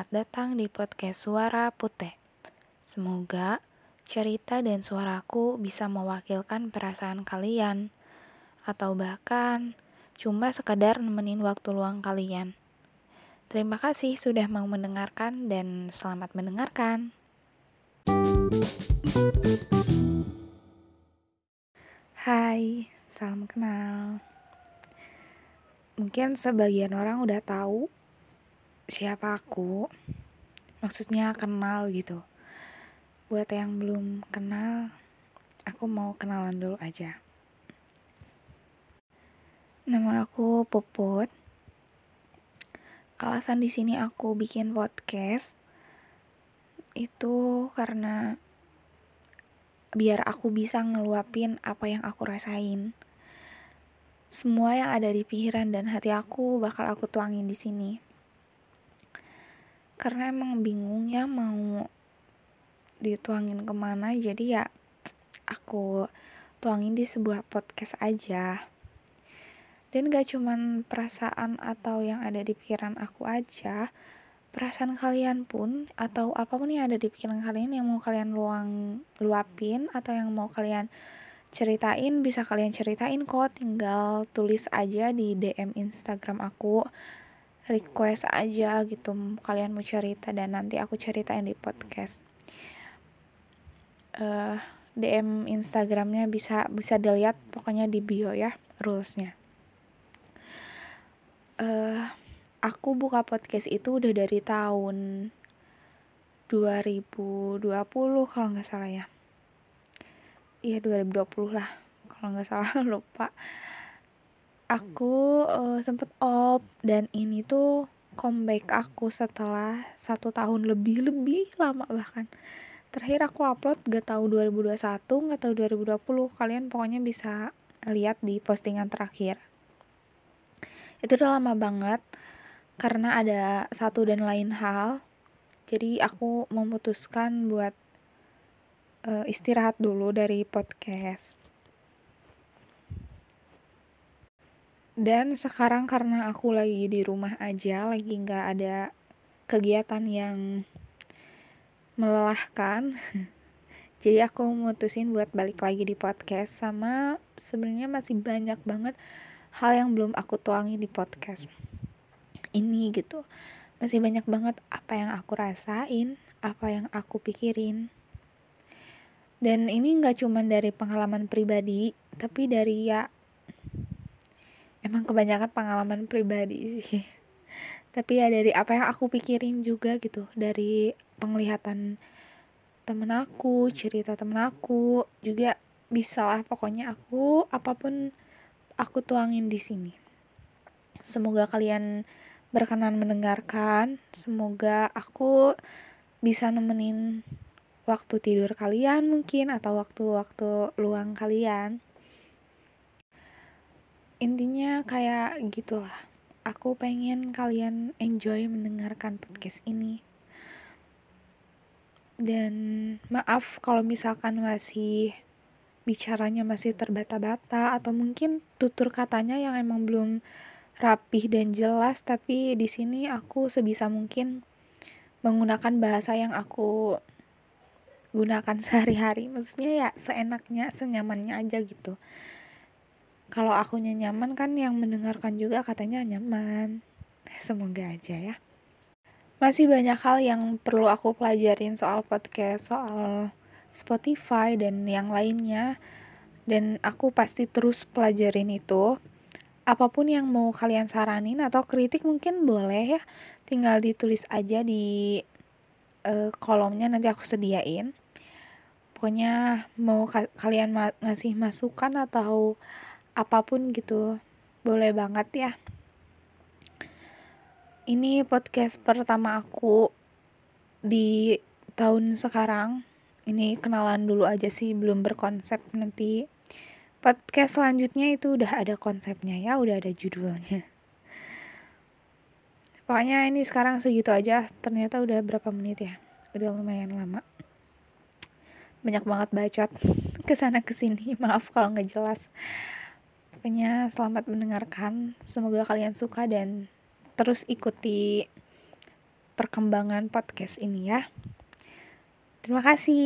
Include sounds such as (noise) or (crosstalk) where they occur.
Selamat datang di podcast Suara Putih. Semoga cerita dan suaraku bisa mewakilkan perasaan kalian, atau bahkan cuma sekadar nemenin waktu luang kalian. Terima kasih sudah mau mendengarkan dan selamat mendengarkan. Hai, salam kenal. Mungkin sebagian orang udah tahu siapa aku maksudnya kenal gitu. Buat yang belum kenal aku mau kenalan dulu aja. Nama aku Puput. Alasan di sini aku bikin podcast itu karena biar aku bisa ngeluapin apa yang aku rasain. Semua yang ada di pikiran dan hati aku bakal aku tuangin di sini karena emang bingung ya mau dituangin ke mana jadi ya aku tuangin di sebuah podcast aja. Dan gak cuman perasaan atau yang ada di pikiran aku aja perasaan kalian pun atau apa pun yang ada di pikiran kalian yang mau kalian luang luapin atau yang mau kalian ceritain bisa kalian ceritain kok. Tinggal tulis aja di DM Instagram aku request aja gitu kalian mau cerita dan nanti aku ceritain di podcast. Uh, eh, DM Instagramnya bisa bisa dilihat pokoknya di bio ya rulesnya. Uh, aku buka podcast itu udah dari tahun 2020 kalau nggak salah ya. Iya 2020 lah kalau nggak salah (laughs) lupa aku uh, sempet op dan ini tuh comeback aku setelah satu tahun lebih lebih lama bahkan. Terakhir aku upload gak tahu 2021 gak tahu 2020 kalian pokoknya bisa lihat di postingan terakhir. Itu udah lama banget karena ada satu dan lain hal. Jadi aku memutuskan buat uh, istirahat dulu dari podcast dan sekarang karena aku lagi di rumah aja lagi nggak ada kegiatan yang melelahkan (laughs) jadi aku mutusin buat balik lagi di podcast sama sebenarnya masih banyak banget hal yang belum aku tuangi di podcast ini gitu. Masih banyak banget apa yang aku rasain apa yang aku pikirin. Dan ini nggak cuman dari pengalaman pribadi tapi dari ya emang kebanyakan pengalaman pribadi sih. Tapi ya dari apa yang aku pikirin juga gitu. Dari penglihatan temen aku cerita temen aku juga bisa lah pokoknya aku apa pun aku tuangin di sini. Semoga kalian berkenan mendengarkan. Semoga aku bisa nemenin waktu tidur kalian mungkin atau waktu-waktu luang kalian intinya kayak gitulah. Aku pengen kalian enjoy mendengarkan podcast ini. Dan maaf kalau misalkan masih bicaranya masih terbata-bata atau mungkin tutur katanya yang emang belum rapih dan jelas tapi di sini aku sebisa mungkin menggunakan bahasa yang aku gunakan (laughs) sehari-hari. Maksudnya ya seenaknya senyamannya aja gitu kalau akunya nyaman kan yang mendengarkan juga katanya nyaman. (laughs) Semoga aja ya. Masih banyak hal yang perlu aku pelajarin soal podcast soal Spotify dan yang lainnya. Dan aku pasti terus pelajarin itu. Apa pun yang mau kalian saranin atau kritik mungkin boleh ya. Tinggal ditulis aja di uh, kolomnya nanti aku sediain. Pokoknya mau ka kalian ma ngasih masukan atau apa pun gitu. Boleh banget ya. Ini podcast pertama aku di tahun sekarang. Ini kenalan dulu aja sih belum berkonsep nanti. Podcast selanjutnya itu udah ada konsepnya ya udah ada judulnya. Pokoknya ini sekarang segitu aja. Ternyata udah berapa menit ya? Udah lumayan lama. Banyak banget bacot. (laughs) Ke sana ke sini. Maaf kalau nggak jelas Pokoknya selamat mendengarkan. Semoga kalian suka dan terus ikuti perkembangan podcast ini ya. Terima kasih.